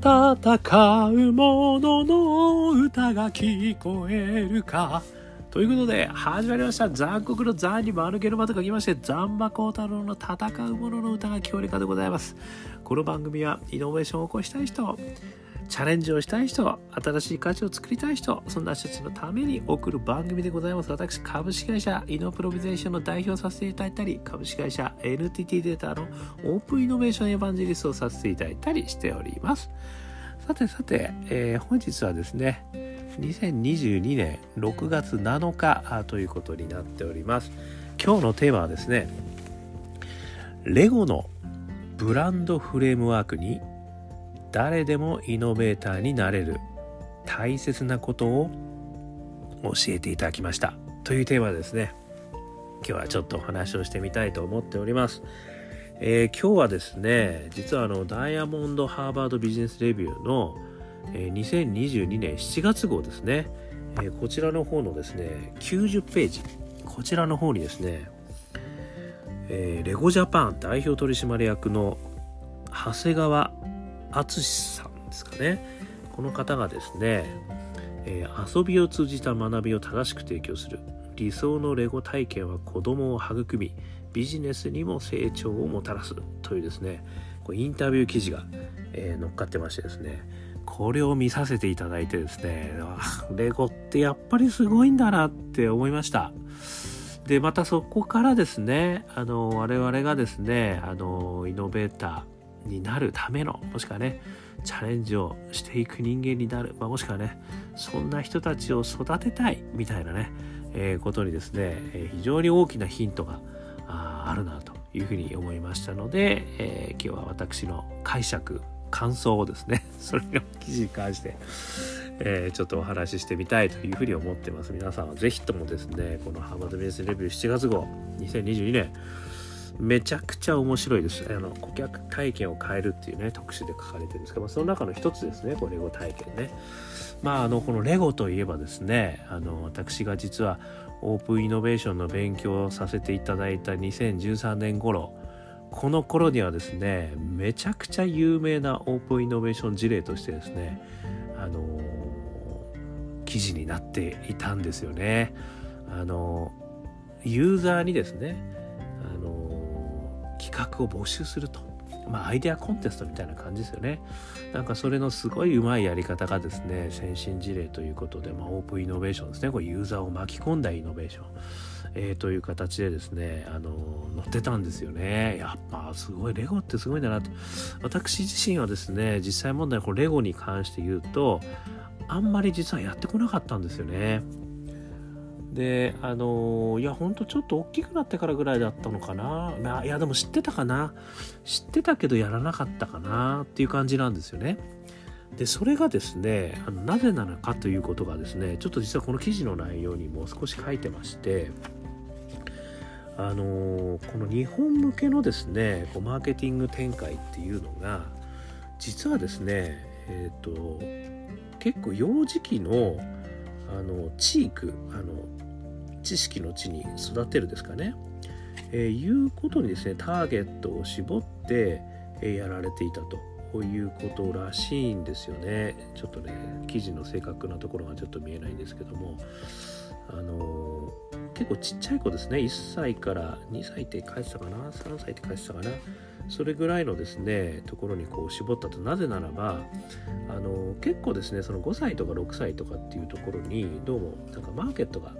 戦う者の歌が聞こえるか。ということで、始まりました。残酷の残に丸けの間と書きまして、残馬幸太郎の戦う者の歌が聞こえるかでございます。この番組はイノベーションを起こしたい人、チャレンジをしたい人、新しい価値を作りたい人、そんな人たちのために送る番組でございます。私、株式会社イノプロビゼーションの代表させていただいたり、株式会社 NTT データのオープンイノベーションエヴァンジェリストをさせていただいたりしております。さてさて、えー、本日はですね、2022年6月7日ということになっております。今日のテーマはですね、レゴのブランドフレームワークに誰でもイノベーターになれる大切なことを教えていただきました。というテーマですね。今日はちょっとお話をしてみたいと思っております、えー、今日はですね実はあのダイヤモンドハーバードビジネスレビューの、えー、2022年7月号ですね、えー、こちらの方のですね90ページこちらの方にですね、え、レゴジャパン代表取締役の長谷川淳さんですかねこの方がですね、え、遊びを通じた学びを正しく提供する理想のレゴ体験は子供を育みビジネスにも成長をもたらすというですねこうインタビュー記事が、えー、乗っかってましてですねこれを見させていただいてですねレゴってやっぱりすごいんだなって思いました。でまたそこからですねあの我々がですねあのイノベーターになるためのもしくはねチャレンジをしていく人間になる、まあ、もしくはねそんな人たちを育てたいみたいなね、えー、ことにですね、えー、非常に大きなヒントがああるなというふうに思いましたので、えー、今日は私の解釈感想をですね それの記事に関して、えー、ちょっとお話ししてみたいというふうに思ってます。皆さんは是非ともですねこのハーバードビジネスレビュー7月号2022年めちゃくちゃ面白いです。あの顧客体験を変えるっていうね特集で書かれてるんですけど、まあ、その中の一つですねこれレゴ体験ね。まああのこのレゴといえばですねあの私が実はオープンイノベーションの勉強をさせていただいた2013年頃この頃にはですねめちゃくちゃ有名なオープンイノベーション事例としてですねあの記事になっていたんですよね。あのユーザーにですね企画を募集すると。まあ、アイデアコンテストみたいな感じですよね。なんかそれのすごいうまいやり方がですね、先進事例ということで、まあ、オープンイノベーションですね。これユーザーを巻き込んだイノベーション。えー、という形でですね、あの載ってたんですよね。やっぱすごい、レゴってすごいんだなと。私自身はですね、実際問題、このレゴに関して言うと、あんまり実はやってこなかったんですよね。であのいやほんとちょっと大きくなってからぐらいだったのかな、まあ、いやでも知ってたかな。知ってたけどやらなかったかな。っていう感じなんですよね。でそれがですねあのなぜなのかということがですねちょっと実はこの記事の内容にも少し書いてましてあのこの日本向けのですねこうマーケティング展開っていうのが実はですねえっ、ー、と結構幼児期のあのチークあの知識の地に育てるですかね、えー、いうことにですねターゲットを絞って、えー、やられていたということらしいんですよね。ちょっとね記事の正確なところがちょっと見えないんですけども。あのー、結構ちっちゃい子ですね。1歳から2歳って書いてたかな？3歳って書いてたかな？それぐらいのですねところにこう絞ったとなぜならばあの結構ですねその5歳とか6歳とかっていうところにどうもなんかマーケットが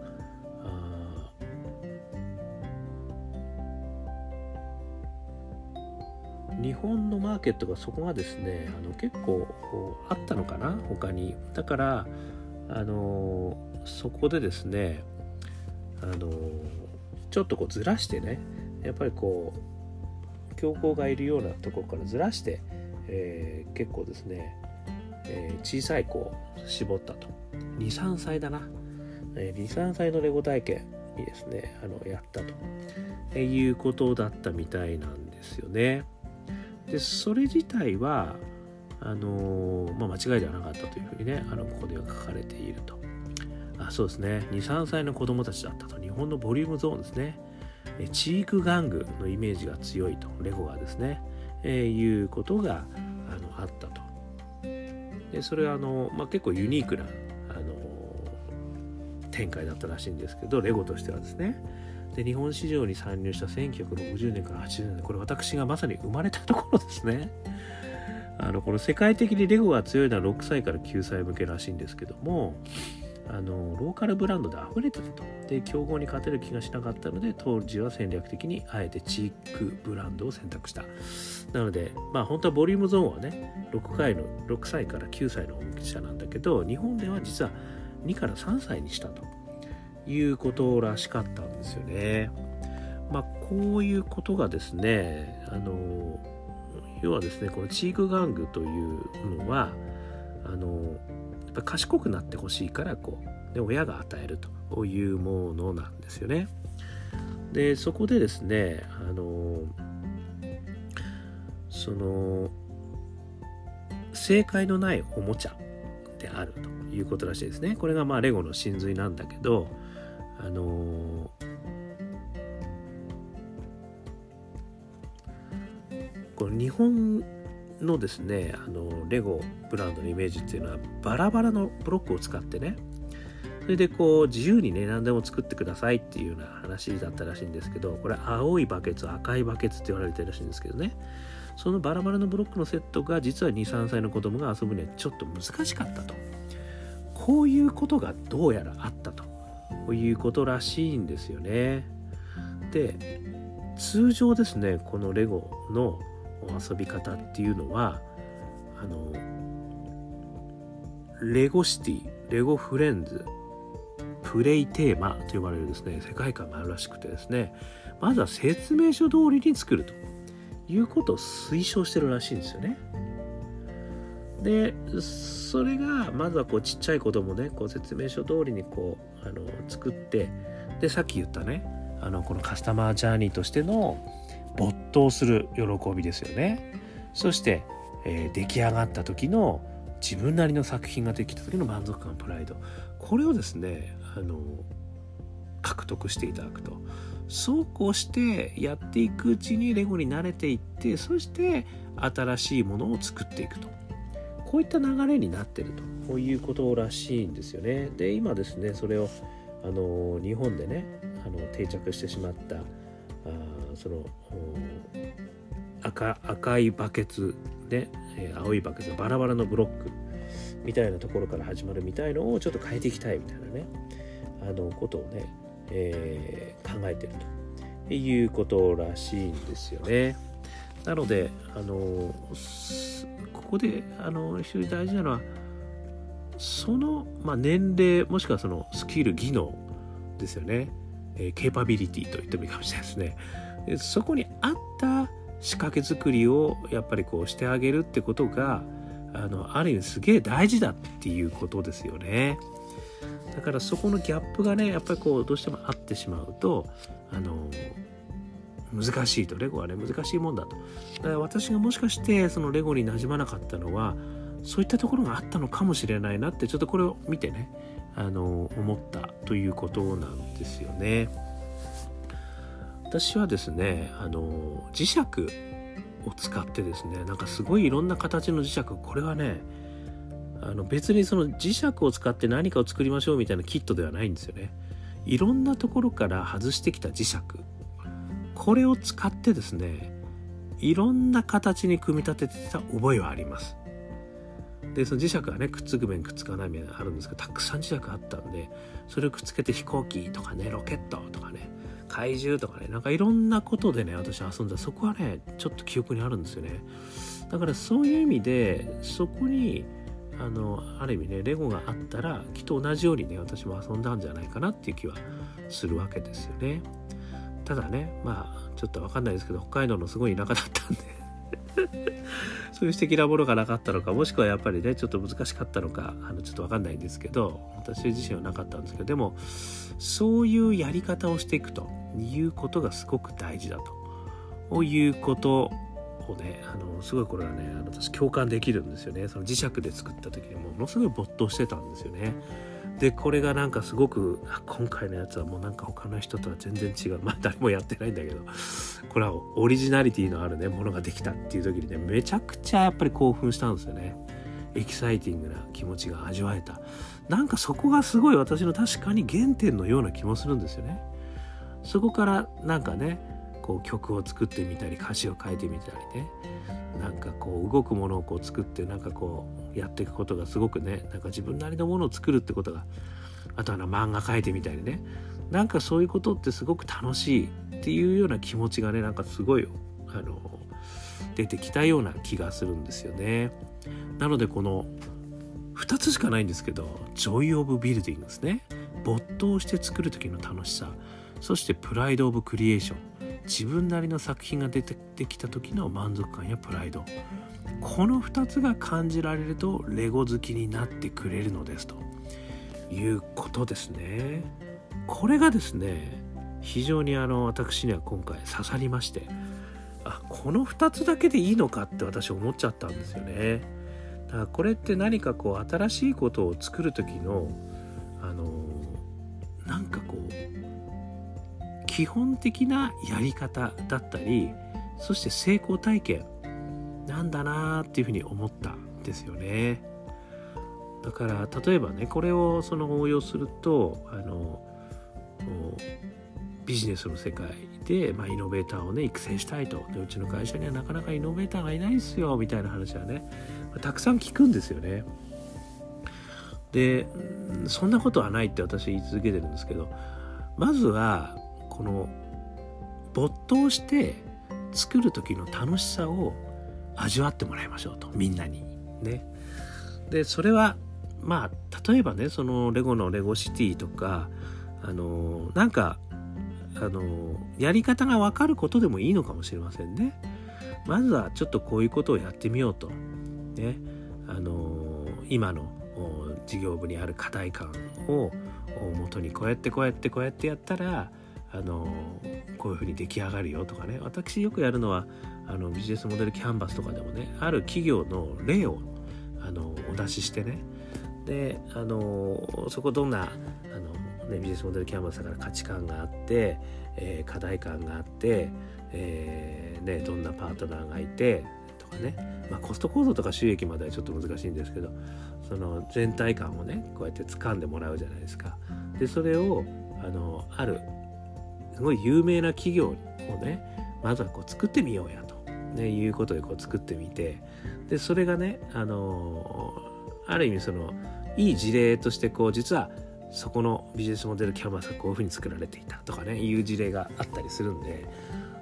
日本のマーケットがそこがですねあの結構あったのかな他に。だからあのそこでですねあのちょっとこうずらしてねやっぱりこう強行がいるようなところからずらして、えー、結構ですね、えー、小さい子を絞ったと。23歳だな、えー、23歳のレゴ体験にですねあのやったと、えいうことだったみたいなんですよね。でそれ自体はあの、まあ、間違いではなかったというふうにねあのここでは書かれていると。あそうですね。23歳の子供たちだったと。日本のボリュームゾーンですね。チーク玩具のイメージが強いとレゴがですね、えー、いうことがあのあったと。でそれはあの、まあ、結構ユニークなあの展開だったらしいんですけどレゴとしてはですね。で日本市場に参入した1960年から80年これ私がまさに生まれたところですね。あのこの世界的にレゴが強いのは6歳から9歳向けらしいんですけどもあのローカルブランドで溢れてたと。で競合に勝てる気がしなかったので当時は戦略的にあえてチークブランドを選択した。なのでまあ本当はボリュームゾーンはね6回の6歳から9歳の大きさなんだけど日本では実は2から3歳にしたと。いうことらしかったんですよね。まあこういうことがですねあの要はですねこのチーク玩具というのはあのやっぱ賢くなってほしいからこうで親が与えるというものなんですよね。でそこでですねあのその正解のないおもちゃであるということらしいですね。これがまあレゴの真髄なんだけどあのこの日本のですねあのレゴブランドのイメージっていうのはバラバラのブロックを使ってねそれでこう自由にね何でも作ってくださいっていうような話だったらしいんですけどこれ青いバケツ赤いバケツって言われてるらしいんですけどね。そのバラバラのブロックのセットが実は23歳の子供が遊ぶにはちょっと難しかったと。こういうことがどうやらあったということらしいんですよね。で通常ですねこのレゴの遊び方っていうのはあのレゴシティレゴフレンズプレイテーマと呼ばれるですね世界観があるらしくてですねまずは説明書通りに作るということを推奨してるらしいんですよね。でそれがまずはこうちっちゃい子供ねこう説明書通りにこうあの作ってでさっき言ったねあのこのカスタマージャーニーとしての没頭する喜びですよね。そして、えー、出来上がった時の自分なりの作品ができた時の満足感プライド。これをですねあの獲得していただくと。そうこうしてやっていくうちにレゴに慣れていってそして新しいものを作っていくと。こういった流れになってると。いうことらしいんですよね。で今ですねそれをあの日本でねあの定着してしまったその赤赤いバケツで、え、青いバケツバラバラのブロックみたいなところから始まるみたいのをちょっと変えていきたいみたいなねあのことをね、えー、考えてるということらしいんですよね。なのであのここであの非常に大事なのはその、まあ、年齢もしくはそのスキル技能ですよね、えー、ケーパビリティと言ってもいいかもしれないですね。そこに合った仕掛け作りをやっぱりこうしてあげるってことがあのある意味すげえ大事だっていうことですよね。だからそこのギャップがねやっぱりこうどうしてもあってしまうとあの難しいとレゴはね難しいもんだとだから私がもしかしてそのレゴになじまなかったのはそういったところがあったのかもしれないなってちょっとこれを見てねあの思ったということなんですよね。私はですねあの磁石を使ってですねなんかすごいいろんな形の磁石これはねあの別にその磁石を使って何かを作りましょうみたいなキットではないんですよね。いろんなところから外してきた磁石。これを使ってですねいろんな形に組み立ててた覚えはあります。でその磁石がねくっつく面くっつかない面あるんですけどたくさん磁石あったんでそれをくっつけて飛行機とかねロケットとかね怪獣とかねなんかいろんなことでね私遊んだそこはねちょっと記憶にあるんですよね。だからそういう意味でそこにあのある意味ねレゴがあったらきっと同じようにね私も遊んだんじゃないかなっていう気はするわけですよね。ただねまあちょっと分かんないですけど北海道のすごい田舎だったんで そういう素敵なものがなかったのかもしくはやっぱりねちょっと難しかったのかあのちょっと分かんないんですけど私自身はなかったんですけどでもそういうやり方をしていくということがすごく大事だということをねあのすごいこれはねあの私共感できるんですよねその磁石で作った時にものすごい没頭してたんですよね。でこれがなんかすごく今回のやつはもうなんか他の人とは全然違う。まあ誰もやってないんだけど。これはオリジナリティのあるねものができたっていう時にねめちゃくちゃやっぱり興奮したんですよね。エキサイティングな気持ちが味わえた。なんかそこがすごい私の確かに原点のような気もするんですよね。そこからなんかねこう曲を作ってみたり歌詞を書いてみたりね。なんかこう動くものをこう作ってなんかこうやっていくことがすごくねなんか自分なりのものを作るってことがあとは漫画描いてみたりね。なんかそういうことってすごく楽しいっていうような気持ちがねなんかすごいあの出てきたような気がするんですよね。なのでこの2つしかないんですけど「ジョイ・オブ・ビルディング」ですね。没頭して作る時の楽しさ。そしてプライド・オブ・クリエーション自分なりの作品が出てきた時の満足感やプライド。この2つが感じられるとレゴ好きになってくれるのですと。いうことですね。これがですね非常にあの私には今回刺さりまして。あこの2つだけでいいのかって私思っちゃったんですよね。だからこれって何かこう新しいことを作る時のあのなんか基本的なやり方だったりそして成功体験なんだなーっていうふうに思ったんですよね。だから例えばねこれをその応用するとあのビジネスの世界で、まあ、イノベーターをね育成したいと。でうちの会社にはなかなかイノベーターがいないですよみたいな話はねたくさん聞くんですよね。でそんなことはないって私言い続けてるんですけどまずはこの没頭して作る時の楽しさを味わってもらいましょうとみんなにねでそれはまあ例えばねそのレゴのレゴシティとかあのなんかあのやり方が分かることでもいいのかもしれませんね。まずはちょっとこういうことをやってみようと。ね、あの今の事業部にある課題感をもとにこうやってこうやってこうやってやったらあのこういうふうに出来上がるよとかね。私よくやるのはあのビジネスモデルキャンバスとかでもねある企業の例をあのお出ししてね。であのそこどんなあのね、ビジネスモデルキャンバスだから価値観があって、えー、課題感があって、えーね、どんなパートナーがいてとかね、まあ、コスト構造とか収益まではちょっと難しいんですけどその全体感をねこうやって掴んでもらうじゃないですか。でそれをあのあるすごい有名な企業をねまずはこう作ってみようやと、ね、いうことでこう作ってみて。でそれがねあのある意味そのいい事例としてこう実はそこのビジネスモデルキャンバスがこういうふうに作られていたとかねいう事例があったりするんで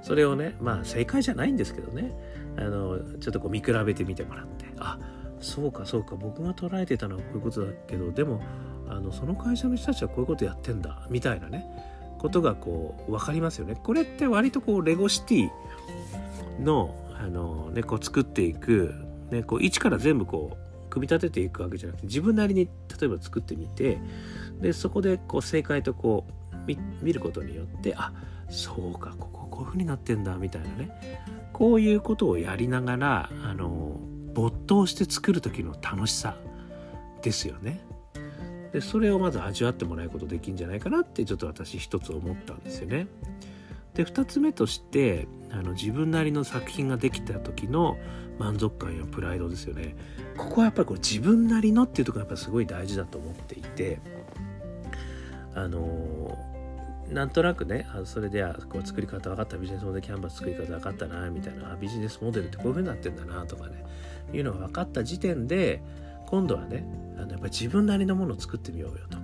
それをねまあ正解じゃないんですけどね。あのちょっとこう見比べてみてもらって。あそうかそうか僕が捉えてたのはこういうことだけどでもあのその会社の人たちはこういうことやってんだみたいなね。ことがこう分かりますよね。これって割とこうレゴシティのあの、ね、こう作っていく、ね、こう一から全部こう組み立てていくわけじゃなくて自分なりに例えば作ってみてでそこでこう正解とこう見ることによってあそうかこここういう風になってんだみたいなねこういうことをやりながらあの没頭して作る時の楽しさですよね。でそれをまず味わってもらうことできるんじゃないかなってちょっと私一つ思ったんですよね。で2つ目としてあの自分なりの作品ができた時の満足感やプライドですよね。ここはやっぱりこれ自分なりのっていうところがやっぱすごい大事だと思っていてあのなんとなくねあそれではこう作り方分かったビジネスモデルキャンバス作り方分かったなみたいなビジネスモデルってこういう風になってんだなとかねいうのが分かった時点で今度はねあのやっぱり自分なりのものを作ってみようよと。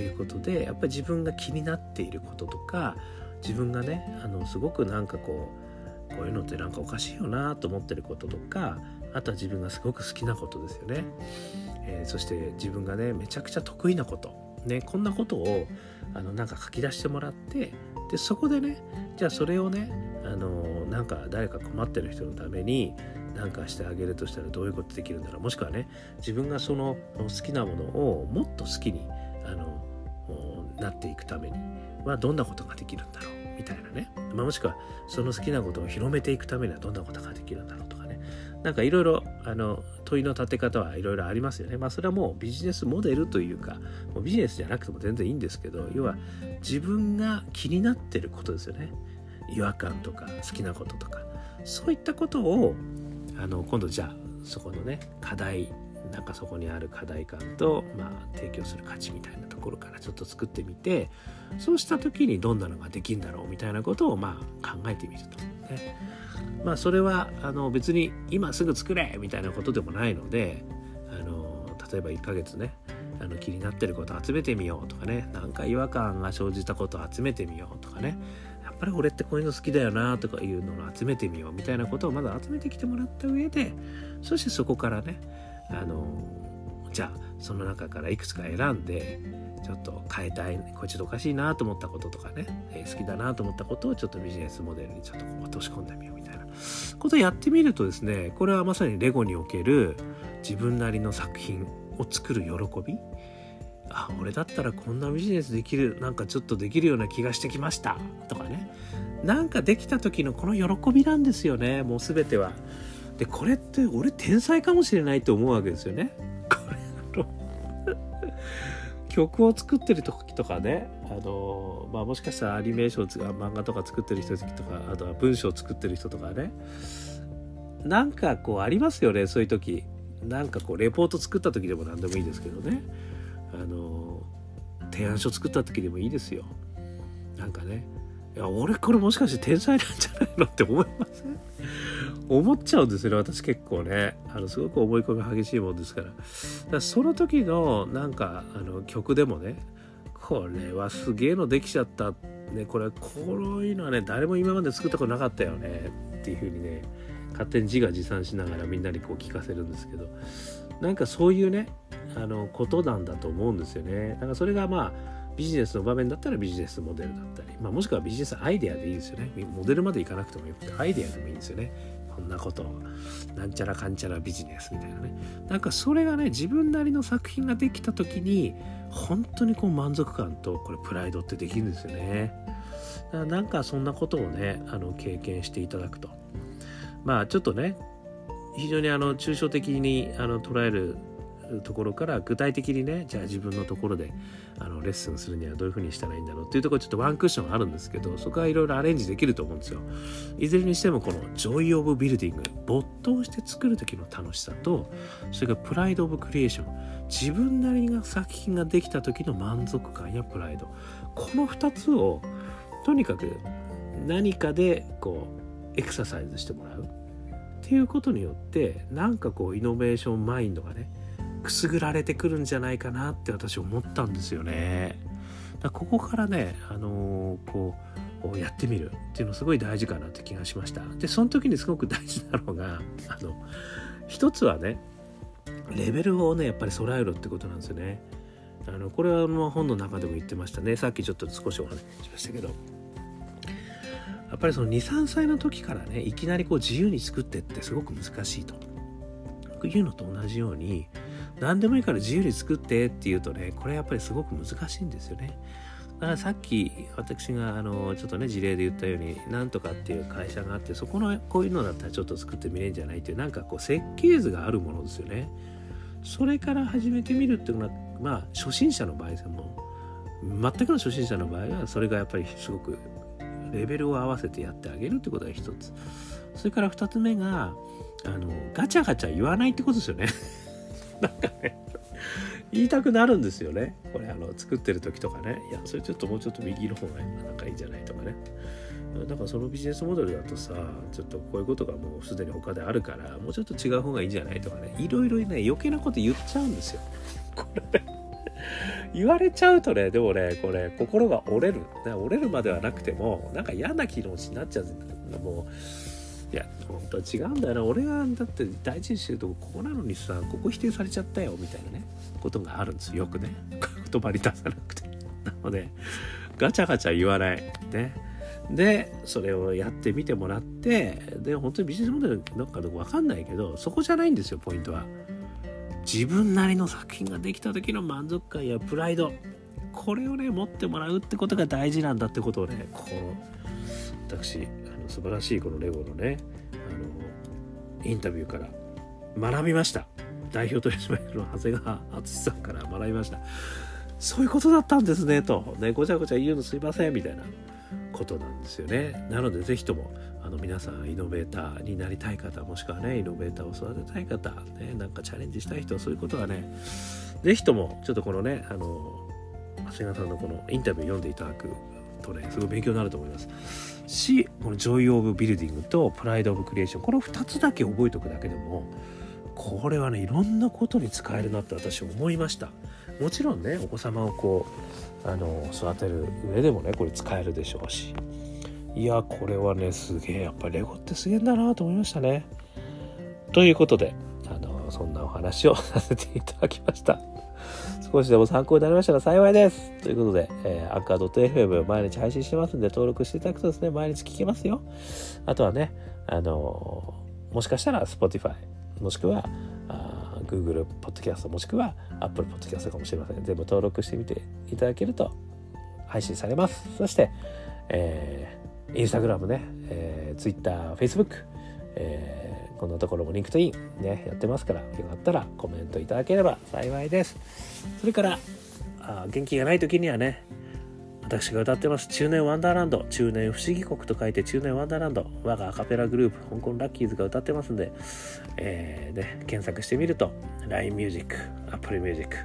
いうことでやっぱり自分が気になっていることとか自分がねあのすごくなんかこうこういうのってなんかおかしいよなと思ってることとかあとは自分がすごく好きなことですよね、えー、そして自分がねめちゃくちゃ得意なこと。ね、こんなことをあのなんか書き出してもらってでそこでねじゃあそれをねあのなんか誰か困ってる人のために何かしてあげるとしたらどういうことできるんだろうもしくはね自分がその好きなものをもっと好きにあのなっていくためにはどんなことができるんだろうみたいなね、まあ、もしくはその好きなことを広めていくためにはどんなことができるんだろうとかねなんかいろいろあの問いの立て方はいろいろありますよね。まあそれはもうビジネスモデルというかもうビジネスじゃなくても全然いいんですけど要は自分が気になってることですよね。違和感とか好きなこととかそういったことをあの今度じゃあそこのね課題なんかそこにある課題感と、まあ、提供する価値みたいなところからちょっと作ってみてそうした時にどんなのができるんだろうみたいなことをまあ考えてみると。ね、まあそれはあの別に今すぐ作れみたいなことでもないのであの例えば1ヶ月ねあの気になってること集めてみようとかねなんか違和感が生じたこと集めてみようとかねぱり俺ってこういうの好きだよなとかいうのを集めてみようみたいなことをまず集めてきてもらった上でそしてそこからねあのじゃあその中からいくつか選んでちょっと変えたいこれちょっとおかしいなと思ったこととかね、えー、好きだなと思ったことをちょっとビジネスモデルにちょっと落とし込んでみようみたいなことをやってみるとですねこれはまさにレゴにおける自分なりの作品を作る喜びあ俺だったらこんなビジネスできるなんかちょっとできるような気がしてきました。とかね。なんかできた時のこの喜びなんですよね。もう全ては。でこれって俺天才かもしれないと思うわけですよね。これあの曲を作ってる時とかね。あの、まあ、もしかしたらアニメーションとか漫画とか作ってる人とかあとは文章を作ってる人とかね。なんかこうありますよねそういう時。なんかこうレポート作った時でも何でもいいですけどね。あの提案書作った時でもいいですよ。なんかね。いや俺これもしかして天才なんじゃないのって思いません 思っちゃうんですよね私結構ね。あのすごく思い込み激しいもんですから。だからその時のなんかあの曲でもねこれはすげえのできちゃったね。これこういうのはね誰も今まで作ったことなかったよね。っていう風にね勝手に自画自賛しながらみんなにこう聞かせるんですけど。なんかそういうねあのことなんだと思うんですよね。だからそれがまあビジネスの場面だったらビジネスモデルだったり、まあ、もしくはビジネスアイデアでいいですよね。モデルまでいかなくてもよくてアイデアでもいいんですよね。こんなことなんちゃらかんちゃらビジネスみたいなね。なんかそれがね自分なりの作品ができた時に本当にこう満足感とこれプライドってできるんですよね。だからなんかそんなことをねあの経験していただくと。まあちょっとね非常にあの抽象的にあの捉えるところから具体的にねじゃあ自分のところであのレッスンするにはどういうふうにしたらいいんだろうっていうところちょっとワンクッションあるんですけどそこはいろいろアレンジできると思うんですよ。いずれにしてもこの Joy of Building 没頭して作る時の楽しさとそれから Pride of Creation 自分なりの作品ができた時の満足感やプライドこの2つをとにかく何かでこうエクササイズしてもらうっていうことによってなんかこうイノベーションマインドがねくすぐられてくるんじゃないかなって私思ったんですよね。だここからね、あのー、こうやってみるっていうのすごい大事かなって気がしました。でその時にすごく大事なのがあの一つはねレベルをねやっぱり揃えろってことなんですよね。あのこれはの本の中でも言ってましたねさっきちょっと少しお話ししましたけどやっぱりその23歳の時からねいきなりこう自由に作ってってすごく難しいというのと同じように何でもいいから自由に作ってっていうとねこれやっぱりすごく難しいんですよね。だからさっき私があのちょっとね事例で言ったようになんとかっていう会社があってそこのこういうのだったらちょっと作ってみれるんじゃないっていうなんかこう設計図があるものですよね。それから始めてみるっていうのはまあ初心者の場合でも全くの初心者の場合はそれがやっぱりすごくレベルを合わせてやってあげるってことが一つそれから二つ目があのガチャガチャ言わないってことですよねなんかね言いたくなるんですよね。これあの作ってる時とかね。いやそれちょっともうちょっと右の方がなんかいいんじゃないとかね。だからそのビジネスモデルだとさちょっとこういうことがもうすでに他であるからもうちょっと違う方がいいんじゃないとかね。いろいろね余計なこと言っちゃうんですよ。これね。言われちゃうとねでもねこれ心が折れる。折れるまではなくてもなんか嫌な気持ちになっちゃうもういや本当は違うんだよな。俺がだって大事にしてるとこここなのにさここ否定されちゃったよみたいなねことがあるんですよ。よくね。言葉に出さなくて。なのでガチャガチャ言わない。ね。でそれをやってみてもらってで本当にビジネスモデルなんかどこ分かんないけどそこじゃないんですよポイントは。自分なりの作品ができた時の満足感やプライド。これをね持ってもらうってことが大事なんだってことをねこう私素晴らしいこのレゴのねあのインタビューから学びました。代表取締役の長谷川敦さんから学びました。そういうことだったんですねと。ねごちゃごちゃ言うのすいませんみたいなことなんですよね。なので是非ともあの皆さんイノベーターになりたい方もしくはねイノベーターを育てたい方、ね、なんかチャレンジしたい人はそういうことはね是非ともちょっとこのねあの長谷川さんのこのインタビュー読んでいただくとねすごい勉強になると思います。しこの Joy of Building と Pride of Creation この2つだけ覚えておくだけでもこれはねいろんなことに使えるなって私思いました。もちろんねお子様をこうあの育てる上でもねこれ使えるでしょうし。いやこれはねすげえやっぱりレゴってすげえんだなと思いましたね。ということであのそんなお話をさせていただきました。少しでも参考になりましたら幸いです。ということで、えー、アンカー .fm 毎日配信してますんで、登録していただくとですね、毎日聞けますよ。あとはね、あのー、もしかしたら Spotify、もしくは、Google Podcast もしくは Apple Podcast かもしれません。全部登録してみていただけると配信されます。そして、えー、Instagram ね、えー、Twitter、Facebook、えー、こんなところも LinkedIn ね、やってますから、よかったらコメントいただければ幸いです。それから、あ元気がない時にはね、私が歌ってます中年ワンダーランド中年不思議国と書いて中年ワンダーランド我がアカペラグループ香港ラッキーズが歌ってますんで、えー、ね、検索してみると LINE ミュージック Apple Music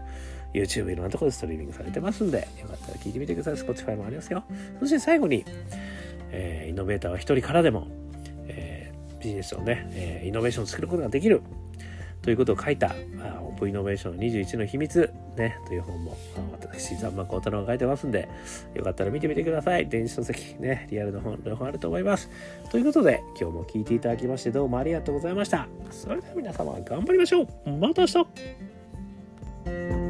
YouTube いろんなところでストリーミングされてますんでよかったら聞いてみてください Spotify もありますよそして最後に、えー、イノベーターは一人からでも、ビジネスをね、えー、イノベーションを作ることができるということを書いた「オープンイノベーション21の秘密」ね、という本も私、ザンマコウタロが書いてますんで、よかったら見てみてください。電子書籍、ね、リアルの本、両方あると思います。ということで、今日も聞いていただきましてどうもありがとうございました。それでは皆様、頑張りましょうまた明日